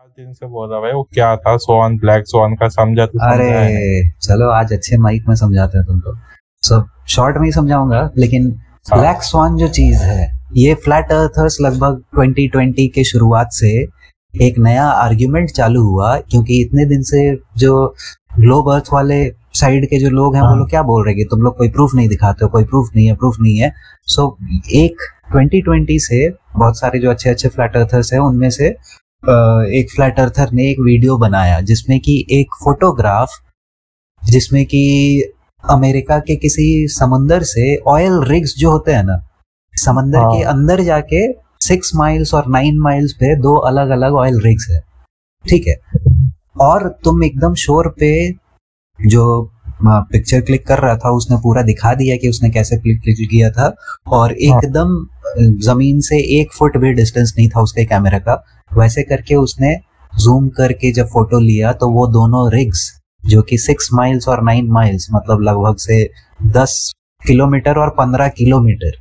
दिन से बोल रहा भाई वो क्या था सोन ब्लैक सोन का समझा तो अरे चलो आज अच्छे माइक में समझाते हैं तुमको सो शॉर्ट में ही समझाऊँगा लेकिन ब्लैक हाँ। स्वान जो चीज़ है ये फ्लैट अर्थर्स लगभग 2020 के शुरुआत से एक नया आर्ग्यूमेंट चालू हुआ क्योंकि इतने दिन से जो ग्लोब अर्थ वाले साइड के जो लोग हैं वो हाँ। लोग क्या बोल रहे हैं तुम लोग कोई प्रूफ नहीं दिखाते हो कोई प्रूफ नहीं है प्रूफ नहीं है सो so, एक 2020 से बहुत सारे जो अच्छे अच्छे फ्लैट अर्थर्स हैं उनमें से एक फ्लैट अर्थर ने एक वीडियो बनाया जिसमें कि एक फोटोग्राफ जिसमें कि अमेरिका के किसी समंदर से ऑयल रिग्स जो होते हैं ना समंदर हाँ। के अंदर जाके सिक्स माइल्स और नाइन माइल्स पे दो अलग अलग ऑयल रिग्स है। ठीक है? और तुम एकदम शोर पे जो पिक्चर क्लिक कर रहा था उसने पूरा दिखा दिया कि उसने कैसे क्लिक क्लिक किया था और एकदम ज़मीन से एक फुट भी डिस्टेंस नहीं था उसके कैमरा का। वैसे करके उसने जूम करके जब फ़ोटो लिया तो वो दोनों रिग्स जो कि सिक्स माइल्स और नाइन माइल्स मतलब लगभग से दस किलोमीटर और पंद्रह किलोमीटर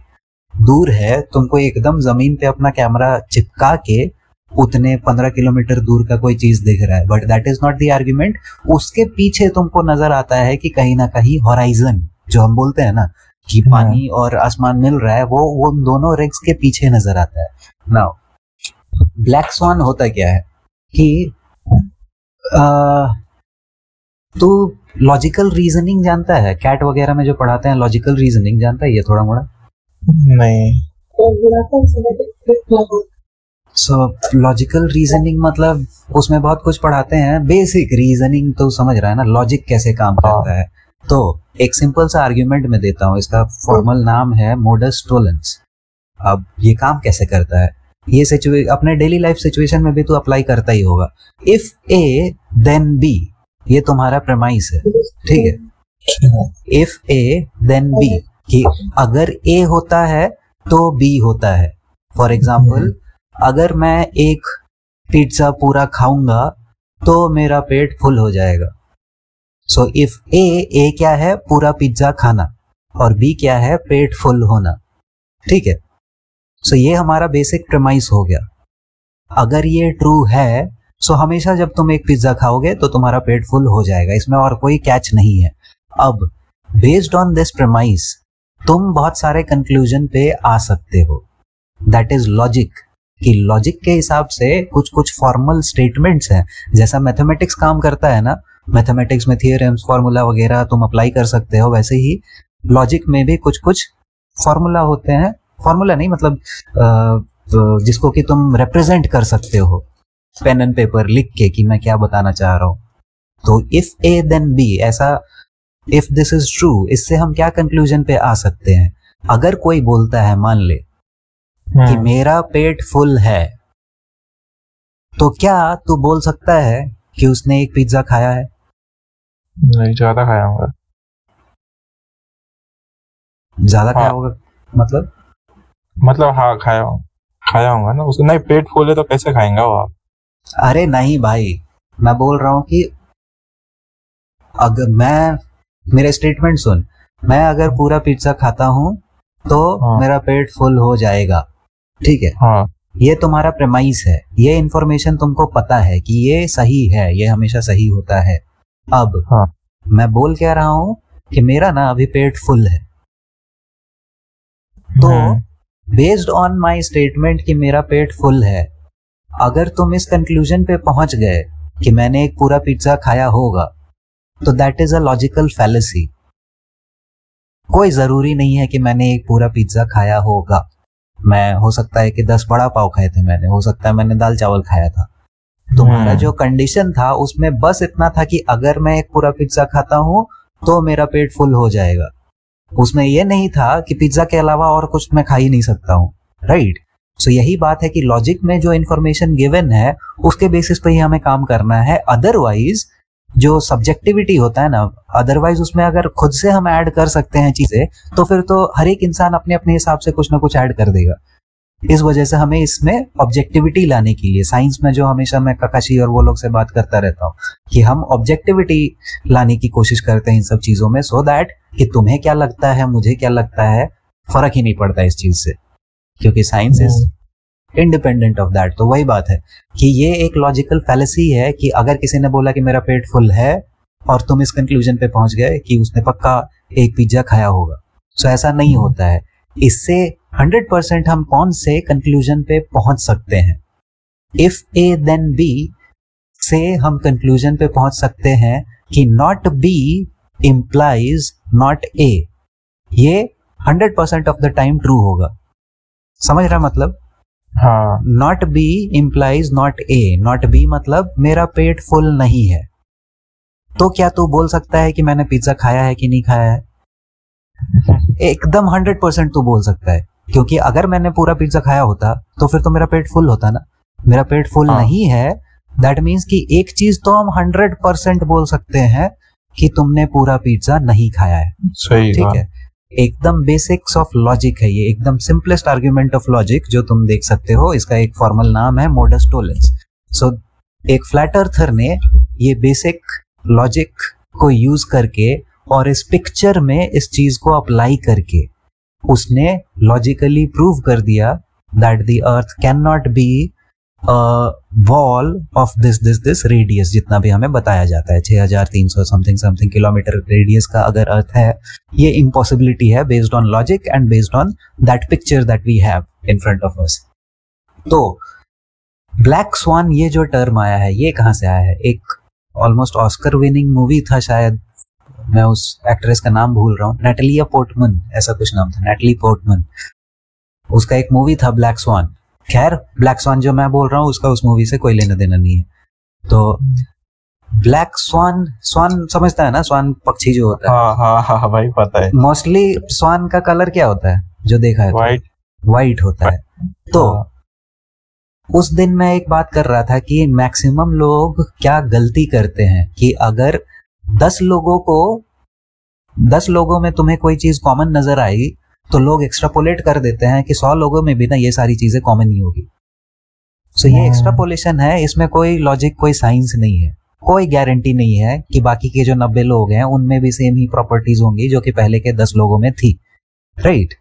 दूर है तुमको एकदम ज़मीन पे अपना कैमरा चिपका के उतने पंद्रह किलोमीटर दूर का कोई चीज़ दिख रहा है। But that is not the argument उसके पीछे तुमको नज़र आता है कि कहीं ना कहीं हॉराइजन जो हम बोलते हैं ना कि हाँ। पानी और आसमान मिल रहा है वो वो उन दोनों रिग्स के पीछे नज़र आता है। नाउ ब्लैक स्वान होता क्या है? कि तू लॉजिकल रीजनिंग जानता है? कैट वगैरह में जो पढ़ाते हैं लॉजिकल रीजनिंग जानता है ये थोड़ा मोड़ा? नहीं। सो लॉजिकल रीजनिंग मतलब उसमें बहुत कुछ पढ़ाते हैं। बेसिक रीजनिंग तो समझ रहा है ना लॉजिक कैसे काम हाँ। करता है? तो एक सिंपल सा आर्ग्यूमेंट में देता हूँ इसका फॉर्मल नाम है मोडस टोलेंस अब ये काम कैसे करता है? ये अपने डेली लाइफ सिचुएशन में भी तू अप्लाई करता ही होगा। इफ़ ए देन बी ये तुम्हारा प्रमाइस है, ठीक है? इफ़ ए देन बी कि अगर ए होता है तो बी होता है। फॉर एग्ज़ाम्पल अगर मैं एक पिज्जा पूरा खाऊँगा तो मेरा पेट फुल हो जाएगा। सो इफ़ ए ए क्या है? पूरा पिज्जा खाना। और बी क्या है? पेट फुल होना। ठीक है? सो ये हमारा बेसिक प्रमाइस हो गया। अगर ये ट्रू है सो हमेशा जब तुम एक पिज्जा खाओगे तो तुम्हारा पेट फुल हो जाएगा। इसमें और कोई कैच नहीं है। अब बेस्ड ऑन दिस प्रमाइस तुम बहुत सारे कंक्लूजन पे आ सकते हो। दैट इज़ लॉजिक कि लॉजिक के हिसाब से कुछ कुछ फॉर्मल स्टेटमेंट्स हैं। जैसा मैथमेटिक्स काम करता है ना मैथमेटिक्स में थियरम्स फार्मूला वगैरह तुम अप्लाई कर सकते हो, वैसे ही लॉजिक में भी कुछ कुछ फार्मूला होते हैं। फार्मूला नहीं मतलब जिसको कि तुम रिप्रेजेंट कर सकते हो पेन एंड पेपर लिख के कि मैं क्या बताना चाह रहा हूँ। तो इफ़ ए देन बी ऐसा इफ़ दिस इज़ ट्रू इससे हम क्या कंक्लूजन पे आ सकते हैं? अगर कोई बोलता है मान ले कि हम्म, मेरा पेट फुल है तो क्या तू बोल सकता है कि उसने एक पिज्जा खाया है? नहीं ज़्यादा खाया होगा। ज़्यादा हाँ। खाया हाँ। होगा मतलब? मतलब हाँ खाया हूँ। खाया होगा ना। उसको नहीं पेट फूल है तो कैसे खाएँगा वो आप? अरे नहीं भाई मैं बोल रहा हूँ कि अगर मैं मेरे स्टेटमेंट सुन। मैं अगर पूरा पिज्जा खाता हूँ तो हाँ। मेरा पेट फुल हो जाएगा। ठीक है? हाँ। ये तुम्हारा प्रेमाइस है। ये इन्फॉर्मेशन तुमको पता है कि ये सही है ये हमेशा सही होता है। अब हाँ। मैं बोल क्या रहा हूँ कि मेरा ना अभी पेट फुल है। तो hmm, based on my statement कि मेरा पेट फुल है। अगर तुम इस कंक्लूजन पे पहुँच गए कि मैंने एक पूरा पिज्जा खाया होगा तो that is a logical fallacy कोई ज़रूरी नहीं है कि मैंने एक पूरा पिज्जा खाया होगा। मैं हो सकता है कि दस बड़ा पाव खाए थे मैंने हो सकता है मैंने दाल चावल खाया था। तुम्हारा हम्म। जो कंडीशन था उसमें बस इतना था कि अगर मैं एक पूरा पिज्जा खाता हूँ तो मेरा पेट फुल हो जाएगा। उसमें यह नहीं था कि पिज्जा के अलावा और कुछ मैं खा ही नहीं सकता हूँ। राइट सो यही बात है कि लॉजिक में जो इन्फॉर्मेशन गिवन है, उसके बेसिस पर ही हमें काम करना है। अदरवाइज़ जो सब्जेक्टिविटी होता है ना अदरवाइज़ उसमें अगर खुद से हम ऐड कर सकते हैं चीज़ें तो फिर तो हर एक इंसान अपने अपने हिसाब से कुछ ना कुछ ऐड कर देगा। इस वजह से हमें इसमें ऑब्जेक्टिविटी लाने के लिए साइंस में जो हमेशा मैं ककाशी और वो लोग से बात करता रहता हूँ कि हम ऑब्जेक्टिविटी लाने की कोशिश करते हैं इन सब चीज़ों में सो so दैट कि तुम्हें क्या लगता है मुझे क्या लगता है फ़र्क ही नहीं पड़ता इस चीज़ से क्योंकि science is independent of that तो वही बात है कि ये एक लॉजिकल फैलेसी है कि अगर किसी ने बोला कि मेरा पेट फुल है और तुम इस कंक्लूजन पे पहुँच गए कि उसने पक्का एक पिज्जा खाया होगा सो so, ऐसा नहीं होता है। इससे हंड्रेड परसेंट हम कौन से कंक्लूजन पे पहुँच सकते हैं? इफ़ ए देन बी से हम कंक्लूजन पे पहुँच सकते हैं कि not B implies not A ये hundred percent of the time true होगा। समझ रहा मतलब? हाँ। Not B implies not A not B मतलब मेरा पेट फुल नहीं है। तो क्या तू बोल सकता है कि मैंने पिज्जा खाया है कि नहीं खाया है? एकदम हंड्रेड परसेंट तू बोल सकता है। क्योंकि अगर मैंने पूरा पिज्जा खाया होता तो फिर तो मेरा पेट फुल होता ना। मेरा पेट फुल हाँ। नहीं है। दैट मीन्स कि एक चीज़ तो हम हंड्रेड परसेंट बोल सकते हैं कि तुमने पूरा पिज्जा नहीं खाया है। सही ठीक हाँ है? एकदम बेसिक्स ऑफ़ लॉजिक है ये। एकदम सिंपलेस्ट आर्ग्यूमेंट ऑफ़ लॉजिक जो तुम देख सकते हो इसका एक फॉर्मल नाम है मोडस टोलेंस सो एक फ्लैट अर्थर ने ये बेसिक लॉजिक को यूज़ करके और इस पिक्चर में इस चीज़ को अप्लाई करके उसने लॉजिकली प्रूव कर दिया that the earth can not be wall of this this this radius जितना भी हमें बताया जाता है 6300 समथिंग समथिंग किलोमीटर रेडियस का अगर अर्थ है, ये इम्पॉसिबिलिटी है based on logic and based on that picture that we have in front of us तो ब्लैक स्वान ये जो टर्म आया है, ये कहाँ से आया है? एक ऑलमोस्ट ऑस्कर विनिंग मूवी था शायद मैं उस एक्ट्रेस का नाम भूल रहा हूँ नेटलिया पोर्टमन ऐसा कुछ नाम था नेटली पोर्टमन उसका एक मूवी था ब्लैक स्वान खैर ब्लैक स्वान जो मैं बोल रहा हूँ उसका उस मूवी से कोई लेना देना नहीं है। तो ब्लैक स्वान स्वान समझता है ना स्वान पक्षी जो होता है। हाँ हाँ हाँ हाँ, भाई पता है। मोस्टली स्वान का कलर क्या होता है जो देखा है वाइट वाइट होता है। तो उस दिन मैं एक बात कर रहा था कि मैक्सिमम लोग क्या गलती करते हैं कि अगर दस लोगों को दस लोगों में तुम्हें कोई चीज़ कॉमन नज़र आई तो लोग एक्स्ट्रापोलेट कर देते हैं कि सौ लोगों में भी ना ये सारी चीज़ें कॉमन ही होगी। सो so, ये। एक्स्ट्रापोलेशन है इसमें कोई लॉजिक कोई साइंस नहीं है। कोई गारंटी नहीं है कि बाकी के जो नब्बे लोग हैं उनमें भी सेम ही प्रॉपर्टीज़ होंगी जो कि पहले के दस लोगों में थी। Right right?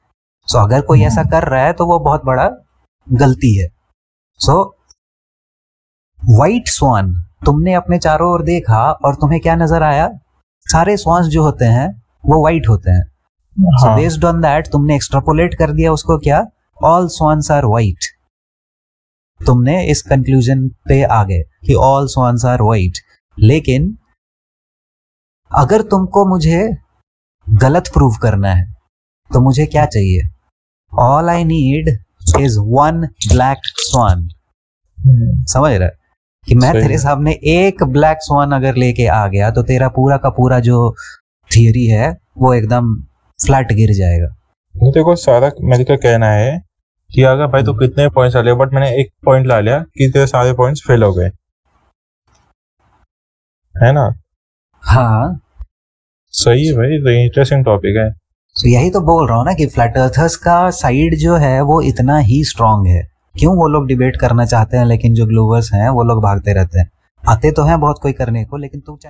सो so, अगर कोई ऐसा कर रहा है तो वो बहुत बड़ा गलती है। सो व्हाइट स्वान तुमने अपने चारों ओर देखा और तुम्हें क्या नज़र आया? सारे स्वान्स जो होते हैं वो व्हाइट होते हैं। बेस्ड ऑन दैट तुमने एक्स्ट्रापोलेट कर दिया उसको क्या? ऑल स्वान्स आर व्हाइट तुमने इस कंक्लूजन पे आ गए कि ऑल स्वान्स आर व्हाइट लेकिन अगर तुमको मुझे गलत प्रूव करना है तो मुझे क्या चाहिए? All I need is one black swan समझ रहा? है? कि मैं तेरे सामने एक ब्लैक स्वान अगर लेके आ गया तो तेरा पूरा का पूरा जो थियरी है वो एकदम फ्लैट गिर जाएगा। देखो सारा मेरे का कहना है कि अगर भाई तो कितने पॉइंट्स लिया बट मैंने एक पॉइंट ला लिया कि तेरे सारे पॉइंट्स फेल हो गए। है ना? हाँ। सही है भाई तो इंटरेस्टिंग टॉपिक है। तो यही तो बोल रहा हूँ ना कि फ्लैट अर्थर्स का साइड जो है वो इतना ही स्ट्रांग है। क्यों वो लोग डिबेट करना चाहते हैं, लेकिन जो ग्लोवर्स हैं, वो लोग भागते रहते हैं? आते तो हैं बहुत कोई करने को, लेकिन तू चैनल